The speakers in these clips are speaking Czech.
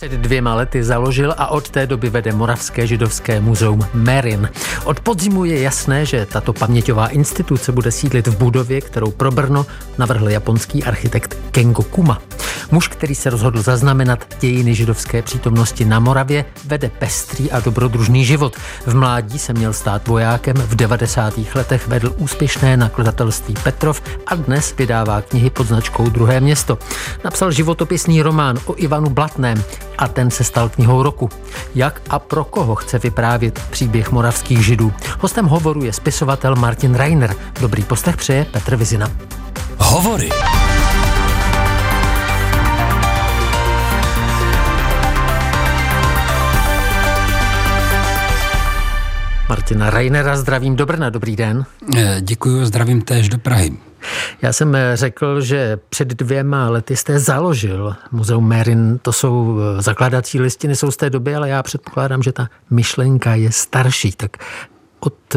Před dvěma lety založil a od té doby vede Moravské židovské muzeum Merin. Od podzimu je jasné, že tato paměťová instituce bude sídlit v budově, kterou pro Brno navrhl japonský architekt Kengo Kuma. Muž, který se rozhodl zaznamenat dějiny židovské přítomnosti na Moravě, vede pestrý a dobrodružný život. V mládí se měl stát vojákem, v 90. letech vedl úspěšné nakladatelství Petrov a dnes vydává knihy pod značkou Druhé město. Napsal životopisný román o Ivanu Blatném a ten se stal knihou roku. Jak a pro koho chce vyprávět příběh moravských židů? Hostem hovoru je spisovatel Martin Reiner. Dobrý postech přeje Petr Vizina. Hovory. Martina Reinera zdravím do Brna. Dobrý den. Eh, děkuji, zdravím též do Prahy. Já jsem eh, řekl, že před dvěma lety jste založil Muzeum Merin. To jsou eh, zakladací listiny, jsou z té doby, ale já předpokládám, že ta myšlenka je starší. Tak od,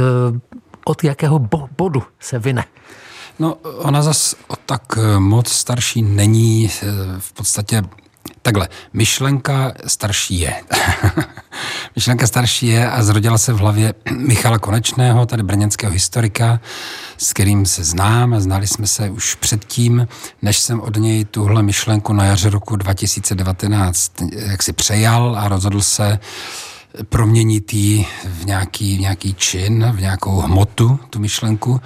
od jakého bodu se vyne? No, ona zas tak moc starší není. V podstatě takhle, myšlenka starší je. myšlenka starší je a zrodila se v hlavě Michala Konečného, tady brněnského historika, s kterým se znám a znali jsme se už předtím, než jsem od něj tuhle myšlenku na jaře roku 2019 jak si přejal a rozhodl se proměnit ji v nějaký, v nějaký čin, v nějakou hmotu, tu myšlenku.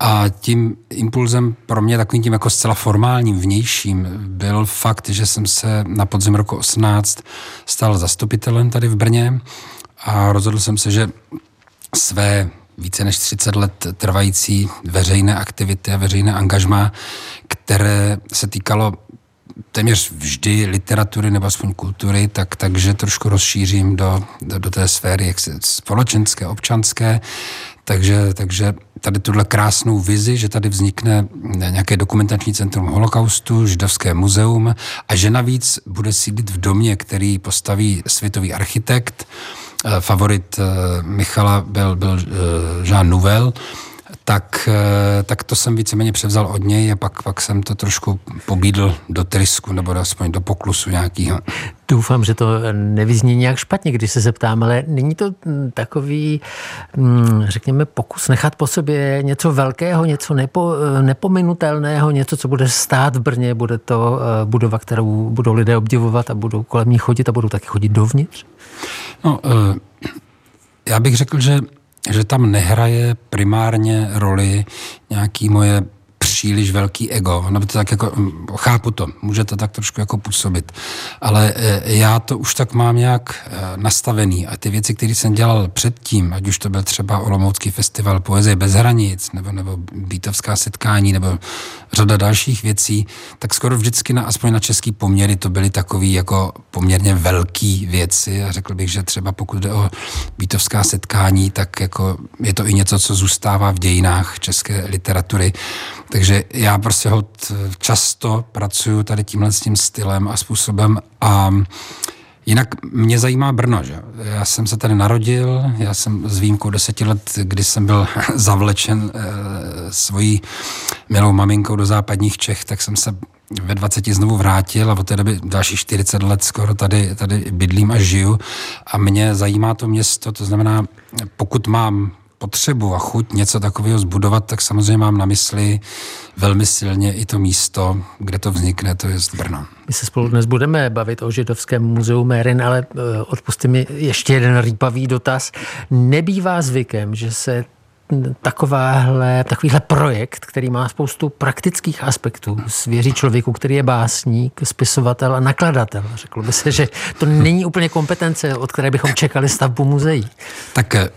A tím impulzem pro mě, takovým tím jako zcela formálním, vnějším, byl fakt, že jsem se na podzim roku 18 stal zastupitelem tady v Brně a rozhodl jsem se, že své více než 30 let trvající veřejné aktivity a veřejné angažma, které se týkalo téměř vždy literatury nebo aspoň kultury, tak, takže trošku rozšířím do, do, do té sféry jak se, společenské, občanské. Takže, takže tady tuhle krásnou vizi, že tady vznikne nějaké dokumentační centrum holokaustu, židovské muzeum a že navíc bude sídlit v domě, který postaví světový architekt. Eh, favorit eh, Michala byl, byl eh, Jean Nouvel, tak, eh, tak to jsem víceméně převzal od něj a pak, pak jsem to trošku pobídl do trysku nebo aspoň do poklusu nějakého. Doufám, že to nevyzní nějak špatně, když se zeptám, ale není to hm, takový, hm, řekněme, pokus nechat po sobě něco velkého, něco nepo, nepominutelného, něco, co bude stát v Brně, bude to eh, budova, kterou budou lidé obdivovat a budou kolem ní chodit a budou taky chodit dovnitř? No, eh, já bych řekl, že že tam nehraje primárně roli nějaký moje příliš velký ego. No to tak jako, mm, chápu to, může to tak trošku jako působit, ale e, já to už tak mám nějak e, nastavený a ty věci, které jsem dělal předtím, ať už to byl třeba Olomoucký festival Poezie bez hranic, nebo, nebo Bítovská setkání, nebo řada dalších věcí, tak skoro vždycky na, aspoň na český poměry to byly takové jako poměrně velké věci a řekl bych, že třeba pokud jde o Bítovská setkání, tak jako je to i něco, co zůstává v dějinách české literatury. Takže já prostě ho často pracuju tady tímhle s tím stylem a způsobem a Jinak mě zajímá Brno, že? Já jsem se tady narodil, já jsem s výjimkou deseti let, kdy jsem byl zavlečen e, svojí milou maminkou do západních Čech, tak jsem se ve 20 znovu vrátil a od té doby další 40 let skoro tady, tady bydlím a žiju a mě zajímá to město, to znamená, pokud mám potřebu a chuť něco takového zbudovat, tak samozřejmě mám na mysli velmi silně i to místo, kde to vznikne, to je Brno. My se spolu dnes budeme bavit o židovském muzeu Mérin, ale eh, odpustím mi ještě jeden rýpavý dotaz. Nebývá zvykem, že se takováhle, takovýhle projekt, který má spoustu praktických aspektů, svěří člověku, který je básník, spisovatel a nakladatel. Řeklo by se, že to není úplně kompetence, od které bychom čekali stavbu muzeí. Tak eh,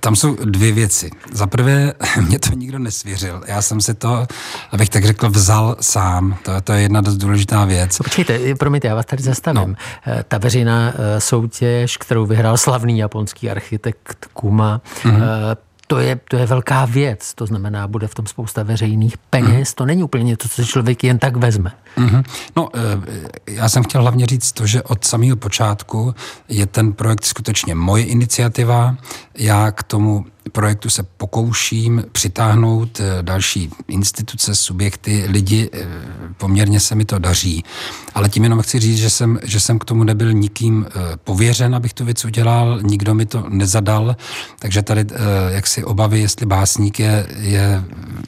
tam jsou dvě věci. Za prvé, mě to nikdo nesvěřil. Já jsem si to, abych tak řekl, vzal sám. To, to je jedna dost důležitá věc. Počkejte, promiňte, já vás tady zastavím. No. Eh, ta veřejná eh, soutěž, kterou vyhrál slavný japonský architekt Kuma, mm-hmm to je, to je velká věc, to znamená, bude v tom spousta veřejných peněz, mm. to není úplně něco, co člověk jen tak vezme. Mm-hmm. No, eh, já jsem chtěl hlavně říct to, že od samého počátku je ten projekt skutečně moje iniciativa, já k tomu projektu se pokouším přitáhnout eh, další instituce, subjekty, lidi, eh, poměrně se mi to daří. Ale tím jenom chci říct, že jsem, že jsem k tomu nebyl nikým eh, pověřen, abych tu věc udělal, nikdo mi to nezadal, takže tady jak si obavy, jestli básník je, je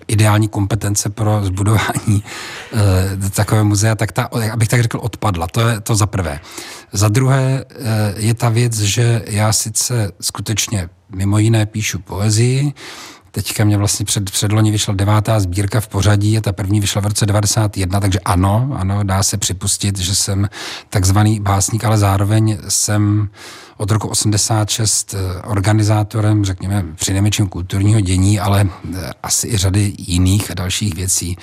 ideální kompetence pro zbudování takové muzea, tak ta, abych tak řekl, odpadla. To je to za prvé. Za druhé je ta věc, že já sice skutečně mimo jiné píšu poezii, Teďka mě vlastně před, předloni vyšla devátá sbírka v pořadí a ta první vyšla v roce 91, takže ano, ano, dá se připustit, že jsem takzvaný básník, ale zároveň jsem od roku 86 eh, organizátorem, řekněme, přinejmenším kulturního dění, ale eh, asi i řady jiných a dalších věcí.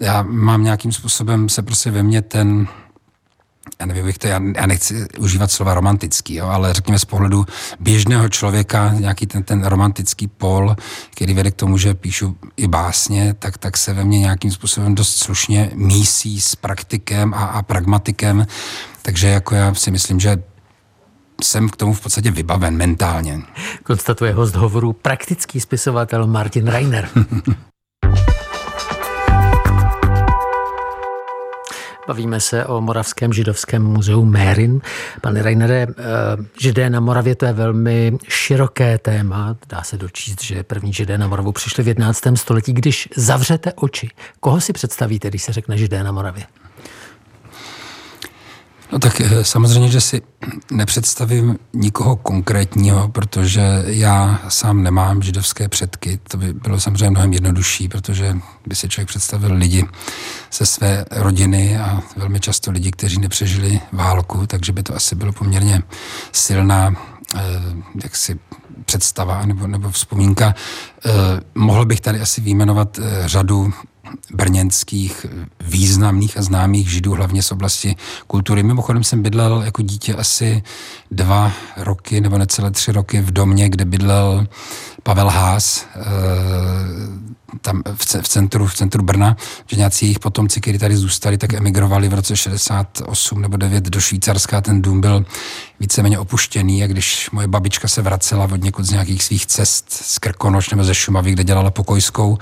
Já mám nějakým způsobem se prostě ve mně ten já nevím, bych to, já, já nechci užívat slova romantický, jo, ale řekněme z pohledu běžného člověka, nějaký ten, ten romantický pol, který vede k tomu, že píšu i básně, tak, tak se ve mně nějakým způsobem dost slušně mísí s praktikem a, a pragmatikem, takže jako já si myslím, že jsem k tomu v podstatě vybaven mentálně. Konstatuje host hovoru praktický spisovatel Martin Reiner. Bavíme se o Moravském židovském muzeu Mérin. Pane Reinere, eh, židé na Moravě to je velmi široké téma. Dá se dočíst, že první židé na Moravu přišli v 11. století. Když zavřete oči, koho si představíte, když se řekne židé na Moravě? No tak eh, samozřejmě, že si nepředstavím nikoho konkrétního, protože já sám nemám židovské předky. To by bylo samozřejmě mnohem jednodušší, protože by si člověk představil lidi ze své rodiny a velmi často lidi, kteří nepřežili válku, takže by to asi bylo poměrně silná eh, jaksi představa nebo, nebo vzpomínka. Eh, mohl bych tady asi výjmenovat řadu brněnských významných a známých židů, hlavně z oblasti kultury. Mimochodem jsem bydlel jako dítě asi dva roky nebo necelé tři roky v domě, kde bydlel Pavel Haas, eh, tam v, centru, v centru Brna, že nějací jejich potomci, kteří tady zůstali, tak emigrovali v roce 68 nebo 9 do Švýcarska. Ten dům byl víceméně opuštěný a když moje babička se vracela od někud z nějakých svých cest z Krkonoš nebo ze Šumavy, kde dělala pokojskou,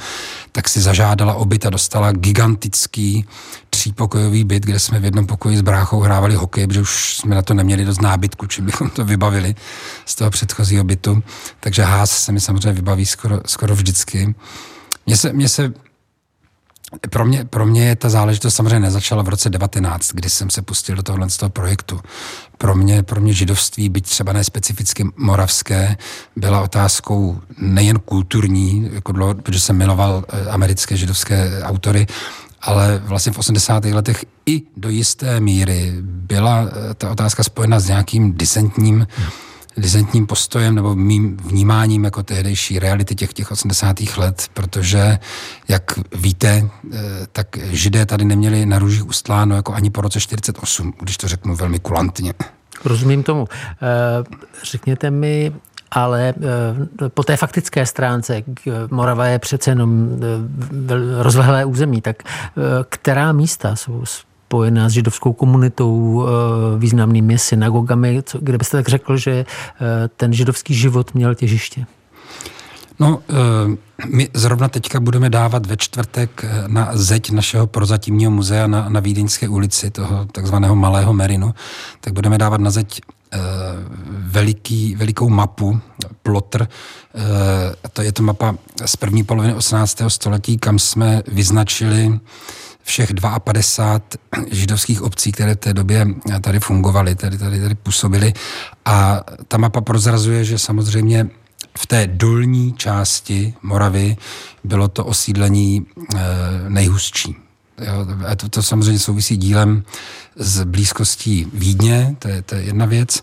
tak si zažádala o byt a dostala gigantický třípokojový byt, kde jsme v jednom pokoji s bráchou hrávali hokej, protože už jsme na to neměli dost nábytku, či bychom to vybavili z toho předchozího bytu. Takže ház se mi samozřejmě vybaví skoro, skoro vždycky. Mně se, mně se pro mě, pro mě ta záležitost samozřejmě nezačala v roce 19, kdy jsem se pustil do tohohle z toho projektu. Pro mě, pro mě židovství, byť třeba ne specificky moravské, byla otázkou nejen kulturní, jako dlouho, protože jsem miloval eh, americké židovské autory, ale vlastně v 80. letech i do jisté míry byla eh, ta otázka spojena s nějakým disentním hmm dizentním postojem nebo mým vnímáním jako tehdejší reality těch, těch 80. let, protože, jak víte, eh, tak židé tady neměli na růžích ustláno jako ani po roce 48, když to řeknu velmi kulantně. Rozumím tomu. Eh, řekněte mi, ale eh, po té faktické stránce, Morava je přece jenom rozlehlé území, tak která místa jsou spojená s židovskou komunitou, eh, významnými synagogami, kde byste tak řekl, že eh, ten židovský život měl těžiště? No, eh, my zrovna teďka budeme dávat ve čtvrtek na zeď našeho prozatímního muzea na, na Vídeňské ulici, toho takzvaného Malého Merinu, tak budeme dávat na zeď veliký, velikou mapu, plotr. To je to mapa z první poloviny 18. století, kam jsme vyznačili všech 52 židovských obcí, které v té době tady fungovaly, tady, tady, tady působily. A ta mapa prozrazuje, že samozřejmě v té dolní části Moravy bylo to osídlení e, nejhustší. Jo, a to, to samozřejmě souvisí dílem s blízkostí Vídně, to je, to je jedna věc.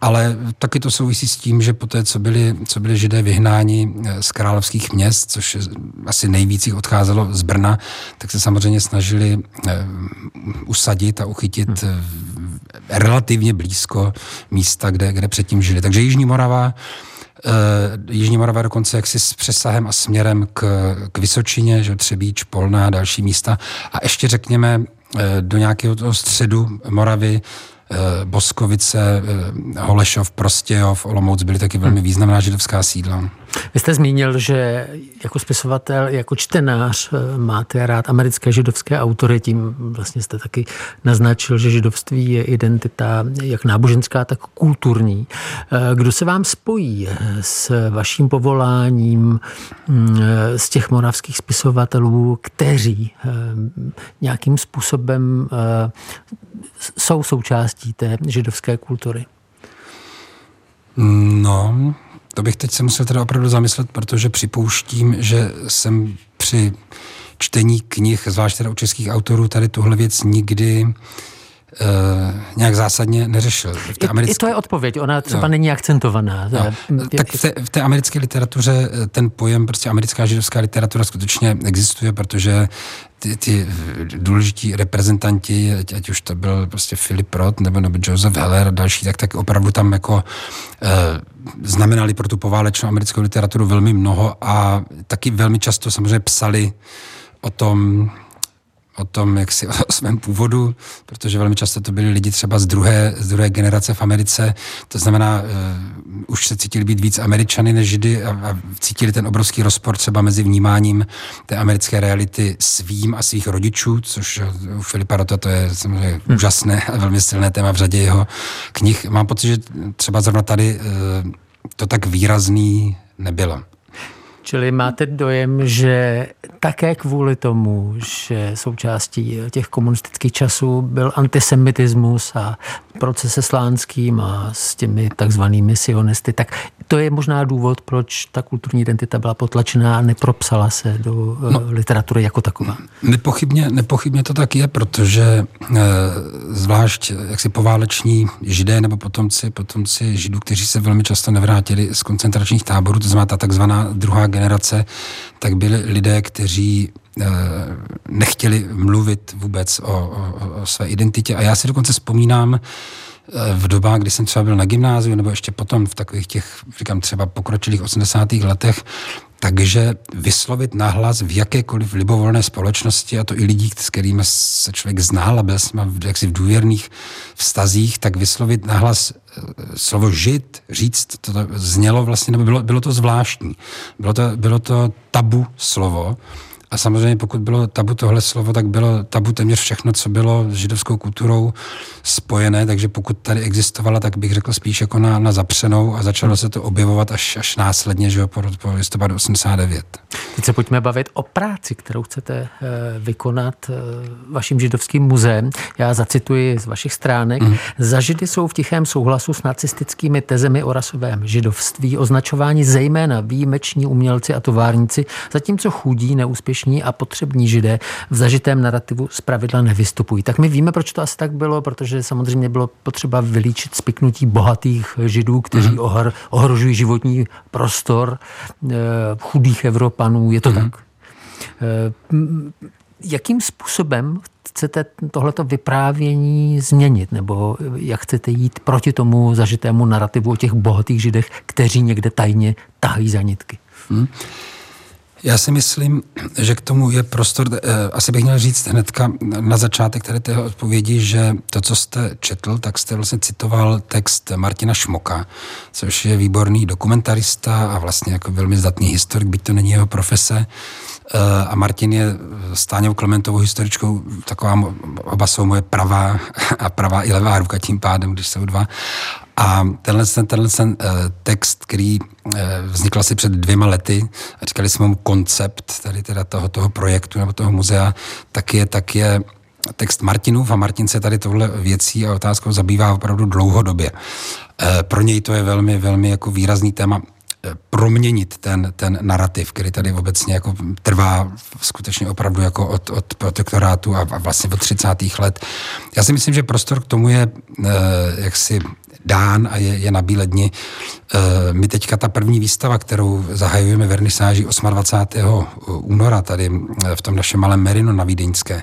Ale taky to souvisí s tím, že poté, co byli, co byli židé vyhnáni eh, z královských měst, což je, asi nejvíc jich odcházelo z Brna, tak se samozřejmě snažili eh, usadit a uchytit hmm. relativně blízko místa, kde, kde předtím žili. Takže Jižní Morava Uh, Jižní Morava dokonce jaksi s přesahem a směrem k, k Vysočině, že Třebíč, Polná a další místa. A ještě řekněme do nějakého toho středu Moravy Eh, Boskovice, eh, Holešov, Prostějov, Olomouc byly taky velmi významná židovská sídla. Vy jste zmínil, že jako spisovatel, jako čtenář eh, máte rád americké židovské autory, tím vlastně jste taky naznačil, že židovství je identita jak náboženská, tak kulturní. Eh, kdo se vám spojí eh, s vaším povoláním mm, z těch moravských spisovatelů, kteří nějakým způsobem jsou součástí té židovské kultury? No, to bych teď se musel teda opravdu zamyslet, protože připouštím, že jsem při čtení knih, zvlášť teda u českých autorů, tady tuhle věc nikdy Uh, nějak zásadně neřešil. V té americké... I to je odpověď, ona třeba no. není akcentovaná. No. Tak v té, v té americké literatuře eh, ten pojem prostě americká židovská literatura skutečně existuje, protože ty, ty důležití reprezentanti, ať, ať už to byl prostě Philip Roth nebo, nebo Joseph Heller a další, tak, tak opravdu tam jako uh, znamenali pro tu poválečnou americkou literaturu velmi mnoho a taky velmi často samozřejmě psali o tom, o tom, jak si o svém původu, protože velmi často to byli lidi třeba z druhé, z druhé generace v Americe, to znamená, uh, už se cítili být víc američany než židy a, a cítili ten obrovský rozpor třeba mezi vnímáním té americké reality svým a svých rodičů, což u Filipa Rota to je samozřejmě hmm. úžasné a velmi silné téma v řadě jeho knih. Mám pocit, že třeba zrovna tady uh, to tak výrazný nebylo. Čili máte dojem, že také kvůli tomu, že součástí těch komunistických časů byl antisemitismus a proces se Slánským a s těmi takzvanými sionisty, tak to je možná důvod, proč ta kulturní identita byla potlačená a nepropsala se do eh, no, literatury jako taková. Nepochybně, nepochybně to tak je, protože e, zvlášť jaksi pováleční židé nebo potomci, potomci židů, kteří se velmi často nevrátili z koncentračních táborů, to znamená ta takzvaná druhá generace, tak byli lidé, kteří eh, nechtěli mluvit vůbec o, o, o své identitě. A já si dokonce vzpomínám eh, v dobách, kdy jsem třeba byl na gymnáziu, nebo ještě potom v takových těch, říkám třeba pokročilých 80. letech, takže vyslovit nahlas v jakékoliv libovolné společnosti, a to i lidí, s kterými se člověk znal a byl s jaksi v důvěrných vztazích, tak vyslovit nahlas eh, slovo žid, říct, to, to znělo vlastně, nebo bylo, bylo to zvláštní. Bylo to, bylo to tabu slovo, a samozřejmě pokud bylo tabu tohle slovo, tak bylo tabu téměř všechno, co bylo s židovskou kulturou spojené, takže pokud tady existovala, tak bych řekl spíš jako na, na zapřenou a začalo hmm. se to objevovat až, až následně, že jo, po, po listopadu 89. Teď se pojďme bavit o práci, kterou chcete e, vykonat e, vaším židovským muzeem. Já zacituji z vašich stránek. Hmm. Za židy jsou v tichém souhlasu s nacistickými tezemi o rasovém židovství označováni zejména výjimeční umělci a továrníci, zatímco chudí, neúspěšní úspěšní a potřební židé v zažitém narrativu zpravidla nevystupují. Tak my víme, proč to asi tak bylo, protože samozřejmě bylo potřeba vylíčit spiknutí bohatých židů, kteří mm. ohr, ohrožují životní prostor eh, chudých Evropanů. Je to mm. tak? Eh, jakým způsobem chcete tohleto vyprávění změnit, nebo jak chcete jít proti tomu zažitému narrativu o těch bohatých židech, kteří někde tajně tahají za nitky? Hmm. Já si myslím, že k tomu je prostor, eh, asi bych měl říct hnedka na začátek tady té odpovědi, že to, co jste četl, tak jste vlastně citoval text Martina Šmoka, což je výborný dokumentarista a vlastně jako velmi zdatný historik, byť to není jeho profese. Eh, a Martin je s Táňou Klementovou historičkou, taková, oba jsou moje pravá a pravá i levá ruka tím pádem, když jsou dva. A tenhle, ten, tenhle ten, uh, text, který uh, vznikl asi před dvěma lety, a říkali jsme mu koncept tady teda toho, toho projektu nebo toho muzea, tak je, tak je text Martinův a Martin se tady tohle věcí a otázkou zabývá opravdu dlouhodobě. E, pro něj to je velmi, velmi jako výrazný téma proměnit ten, ten narrativ, který tady obecně jako trvá skutečně opravdu jako od, od protektorátu a, a vlastně od 30. let. Já si myslím, že prostor k tomu je e, jaksi dán a je, je na bílé dni. E, my teďka ta první výstava, kterou zahajujeme vernisáží 28. února tady v tom našem malém Merino na Vídeňské,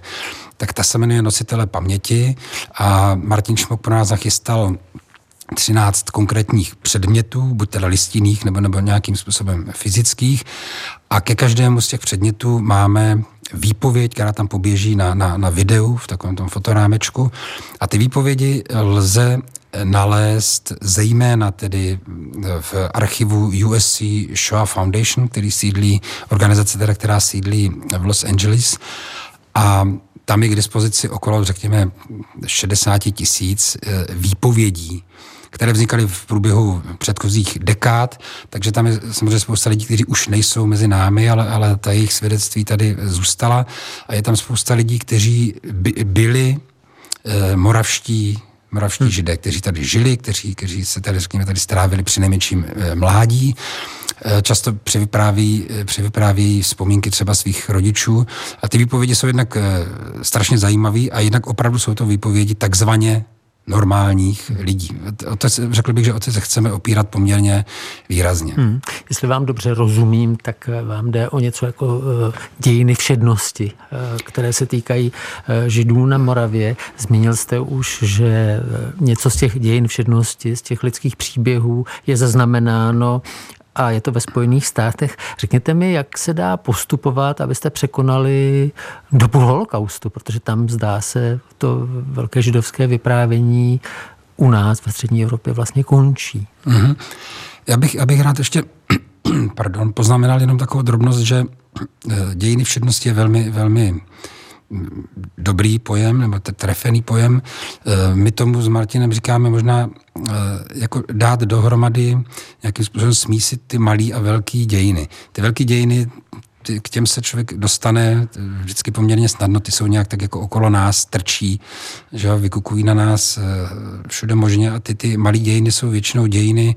tak ta se jmenuje Nositele paměti a Martin Šmok pro nás zachystal 13 konkrétních předmětů, buď teda listinných nebo, nebo nějakým způsobem fyzických. A ke každému z těch předmětů máme výpověď, která tam poběží na, na, na videu v takovém tom fotorámečku. A ty výpovědi lze nalézt zejména tedy v archivu USC Shoah Foundation, který sídlí, organizace teda, která sídlí v Los Angeles. A tam je k dispozici okolo, řekněme, 60 tisíc eh, výpovědí, které vznikaly v průběhu předchozích dekád, takže tam je samozřejmě spousta lidí, kteří už nejsou mezi námi, ale, ale ta jejich svědectví tady zůstala a je tam spousta lidí, kteří by, byli e, moravští moravští hmm. židé, kteří tady žili, kteří, kteří se tady, řekněme, tady strávili při nejmenším e, mládí. E, často převypráví, převypráví vzpomínky třeba svých rodičů. A ty výpovědi jsou jednak strašně zajímavé a jednak opravdu jsou to výpovědi takzvaně normálních lidí. O to, řekl bych, že o to se chceme opírat poměrně výrazně. Hmm. Jestli vám dobře rozumím, tak eh, vám jde o něco jako eh, dějiny všednosti, eh, které se týkají židů na Moravě. Zmínil jste už, že něco z těch dějin všednosti, z těch lidských příběhů je zaznamenáno a je to ve Spojených státech. Řekněte mi, jak se dá postupovat, abyste překonali dobu holokaustu, protože tam zdá se to velké židovské vyprávění u nás ve střední Evropě vlastně končí. Mm-hmm. Já bych, já bych rád ještě pardon, poznamenal jenom takovou drobnost, že eh, dějiny všednosti je velmi, velmi dobrý pojem, nebo trefený pojem. Eh, my tomu s Martinem říkáme možná eh, jako dát dohromady, nějakým způsobem smísit ty malý a velký dějiny. Ty velké dějiny, k těm se člověk dostane vždycky poměrně snadno, ty jsou nějak tak jako okolo nás, trčí, že vykukují na nás eh, všude možně a ty, ty malé dějiny jsou většinou dějiny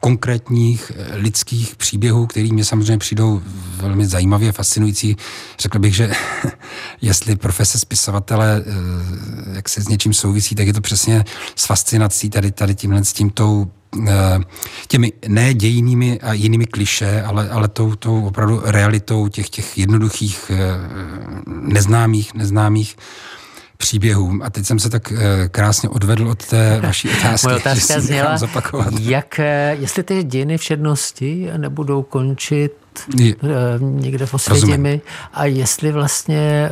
konkrétních eh, lidských příběhů, který mě samozřejmě přijdou velmi zajímavě, fascinující. Řekl bych, že jestli profese spisovatele eh, jak se s něčím souvisí, tak je to přesně s fascinací tady, tady tímhle s tím tou těmi ne dějinými a jinými kliše, ale, ale tou, tou opravdu realitou těch, těch jednoduchých, neznámých, neznámých příběhům. A teď jsem se tak eh, krásně odvedl od té vaší otázky, Moje otázka zněla, zapakovat. Jak, eh, jestli ty dějiny všednosti nebudou končit je, eh, někde v Osvětimi a jestli vlastně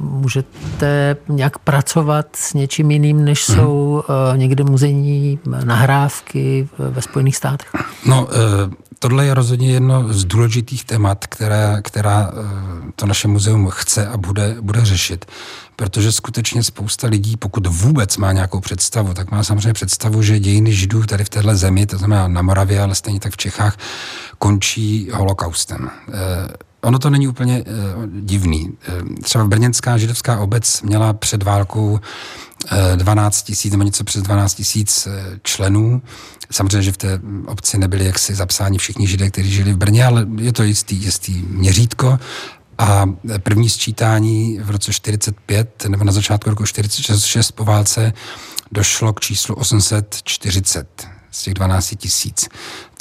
můžete nějak pracovat s něčím jiným, než hmm. jsou někde muzejní nahrávky ve Spojených státech? No, tohle je rozhodně jedno z důležitých témat, které, která to naše muzeum chce a bude, bude řešit protože skutečně spousta lidí, pokud vůbec má nějakou představu, tak má samozřejmě představu, že dějiny židů tady v téhle zemi, to znamená na Moravě, ale stejně tak v Čechách, končí holokaustem. Eh, ono to není úplně eh, divný. Eh, třeba brněnská židovská obec měla před válkou 12 tisíc nebo něco přes 12 tisíc členů. Samozřejmě, že v té obci nebyli jaksi zapsáni všichni židé, kteří žili v Brně, ale je to jistý, jistý měřítko. A první sčítání v roce 45 nebo na začátku roku 46 po válce došlo k číslu 840 z těch 12 tisíc.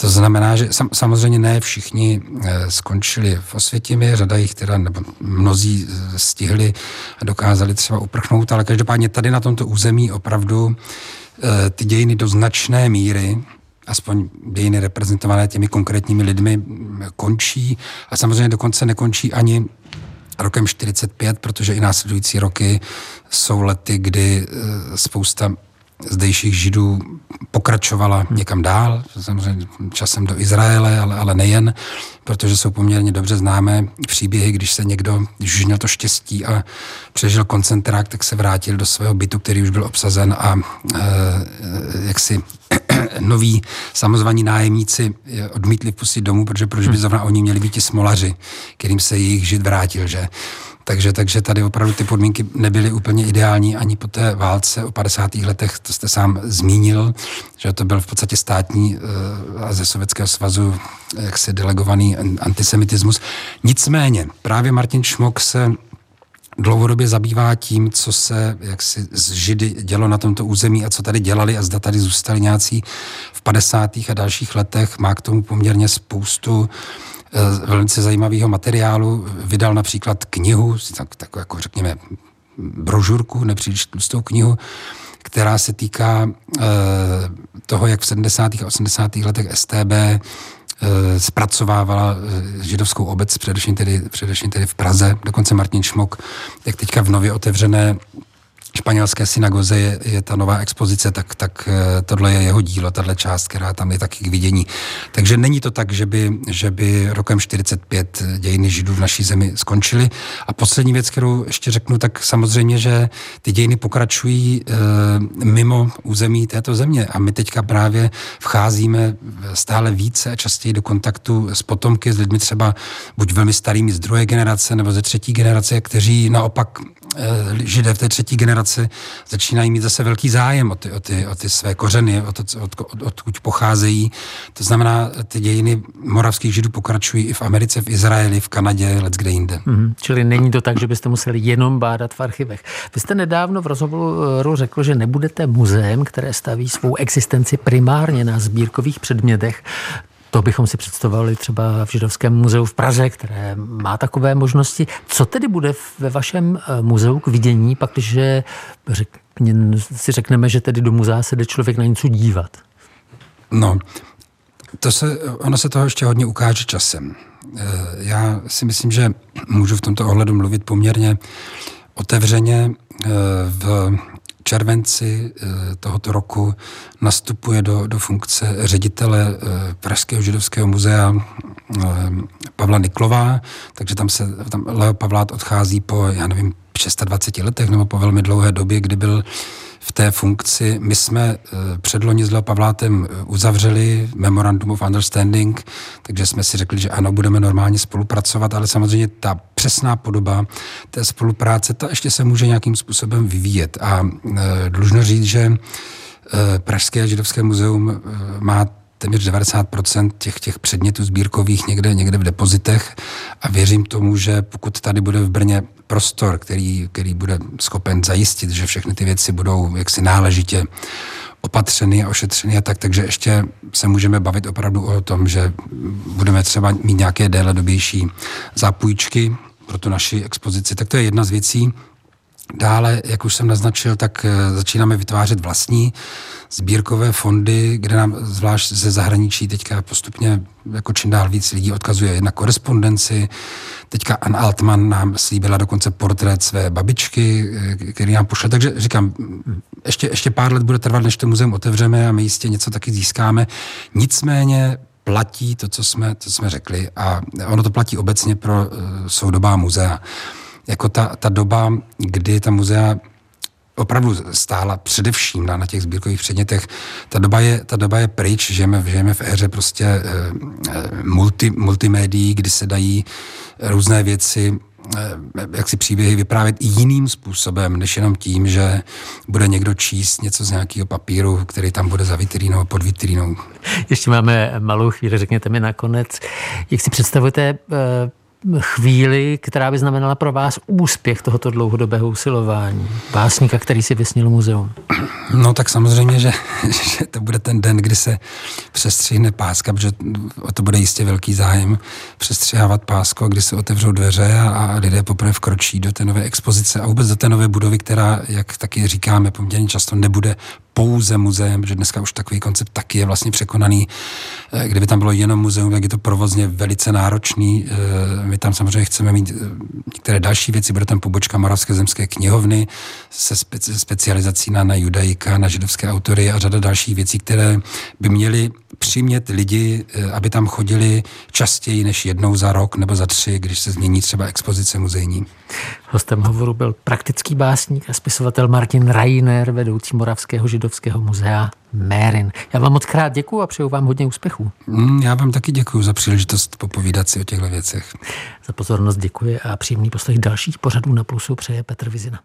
To znamená, že sam, samozřejmě ne všichni e, skončili v Osvětimi, řada jich teda, nebo mnozí e, stihli a dokázali třeba uprchnout, ale každopádně tady na tomto území opravdu ty dějiny do značné míry aspoň dějiny reprezentované těmi konkrétními lidmi končí a samozřejmě dokonce nekončí ani rokem 45, protože i následující roky jsou lety, kdy eh, spousta zdejších židů pokračovala někam dál, samozřejmě časem do Izraele, ale, ale nejen, protože jsou poměrně dobře známé příběhy, když se někdo, když už měl to štěstí a přežil koncentrák, tak se vrátil do svého bytu, který už byl obsazen a e, jak si noví samozvaní nájemníci odmítli vpustit domů, protože proč by hm. zrovna oni měli být ti smolaři, kterým se jejich žid vrátil, že? Takže, takže tady opravdu ty podmínky nebyly úplně ideální ani po té válce o 50. letech, to jste sám zmínil, že to byl v podstatě státní eh, a ze Sovětského svazu jaksi delegovaný antisemitismus. Nicméně právě Martin Šmok se dlouhodobě zabývá tím, co se jaksi z Židy dělo na tomto území a co tady dělali a zda tady zůstali nějací v 50. a dalších letech. Má k tomu poměrně spoustu eh, velice zajímavého materiálu. Vydal například knihu, tak, tak jako řekněme brožurku, nepříliš tlustou knihu, která se týká e, toho, jak v 70. a 80. letech STB Eh, zpracovávala eh, židovskou obec, především tedy, především tedy v Praze, dokonce Martin Šmok, jak teďka v nově otevřené španělské synagoze je, je ta nová expozice, tak, tak eh, tohle je jeho dílo, tahle část, která tam je taky k vidění. Takže není to tak, že by, že by rokem 45 dějiny židů v naší zemi skončily. A poslední věc, kterou ještě řeknu, tak samozřejmě, že ty dějiny pokračují e, mimo území této země a my teďka právě vcházíme stále více a častěji do kontaktu s potomky, s lidmi třeba buď velmi starými z druhé generace nebo ze třetí generace, kteří naopak židé v té třetí generaci začínají mít zase velký zájem o ty, o ty, o ty své kořeny, o to, od, od, odkud pocházejí. To znamená, ty dějiny moravských židů pokračují i v Americe, v Izraeli, v Kanadě, let kde jinde. Mm-hmm. Čili není to tak, že byste museli jenom bádat v archivech. Vy jste nedávno v rozhovoru řekl, že nebudete muzeem, které staví svou existenci primárně na sbírkových předmětech. To bychom si představovali třeba v Židovském muzeu v Praze, které má takové možnosti. Co tedy bude ve vašem eh, muzeu k vidění, pak když si řekneme, že tedy do muzea se jde člověk na něco dívat? No, to se, ono se toho ještě hodně ukáže časem. Eh, já si myslím, že můžu v tomto ohledu mluvit poměrně otevřeně. Eh, v červenci eh, tohoto roku nastupuje do, do funkce ředitele eh, Pražského židovského muzea eh, Pavla Niklová, takže tam se tam Leo Pavlát odchází po, já nevím, 26 letech nebo po velmi dlouhé době, kdy byl v té funkci. My jsme eh, předloni s Leo Pavlátem eh, uzavřeli Memorandum of Understanding, takže jsme si řekli, že ano, budeme normálně spolupracovat, ale samozřejmě ta přesná podoba té spolupráce, ta ještě se může nějakým způsobem vyvíjet. A e, dlužno říct, že Pražské židovské muzeum má téměř 90% těch, těch předmětů sbírkových někde, někde v depozitech a věřím tomu, že pokud tady bude v Brně prostor, který, který bude schopen zajistit, že všechny ty věci budou jaksi náležitě opatřeny a ošetřeny a tak, takže ještě se můžeme bavit opravdu o tom, že budeme třeba mít nějaké déledobější zápůjčky pro tu naši expozici. Tak to je jedna z věcí. Dále, jak už jsem naznačil, tak eh, začínáme vytvářet vlastní sbírkové fondy, kde nám zvlášť ze zahraničí teďka postupně jako čím dál víc lidí odkazuje na korespondenci. Teďka Ann Altman nám slíbila dokonce portrét své babičky, eh, který nám pošle. Takže říkám, ještě, ještě pár let bude trvat, než to muzeum otevřeme a my jistě něco taky získáme. Nicméně platí to, co jsme, co jsme řekli a ono to platí obecně pro uh, soudobá muzea jako ta, ta doba, kdy ta muzea opravdu stála především na, na těch sbírkových předmětech. Ta doba je, ta doba je pryč, žijeme, žijeme v éře prostě e, multi, multimédií, kdy se dají různé věci eh, jak si příběhy vyprávět jiným způsobem, než jenom tím, že bude někdo číst něco z nějakého papíru, který tam bude za vitrínou, pod vitrínou. Ještě máme malou chvíli, řekněte mi nakonec, jak si představujete chvíli, která by znamenala pro vás úspěch tohoto dlouhodobého usilování? Básníka, který si vysnil muzeum. No tak samozřejmě, že, že to bude ten den, kdy se přestřihne páska, protože o to bude jistě velký zájem přestřihávat pásko, kdy se otevřou dveře a, a lidé poprvé vkročí do té nové expozice a vůbec do té nové budovy, která, jak taky říkáme, poměrně často nebude pouze muzeem, že dneska už takový koncept taky je vlastně překonaný. Eh, kdyby tam bylo jenom muzeum, tak je to provozně velice náročný. Eh, my tam samozřejmě chceme mít eh, některé další věci. Bude tam pobočka Moravské zemské knihovny se speci- specializací na, na judaika, na židovské autory a řada dalších věcí, které by měly přimět lidi, aby tam chodili častěji než jednou za rok nebo za tři, když se změní třeba expozice muzejní. Hostem hovoru byl praktický básník a spisovatel Martin Rainer, vedoucí Moravského židovského muzea Mérin. Já vám moc krát děkuji a přeju vám hodně úspěchů. Mm, já vám taky děkuji za příležitost popovídat si o těchto věcech. Za pozornost děkuji a příjemný poslech dalších pořadů na Plusu přeje Petr Vizina.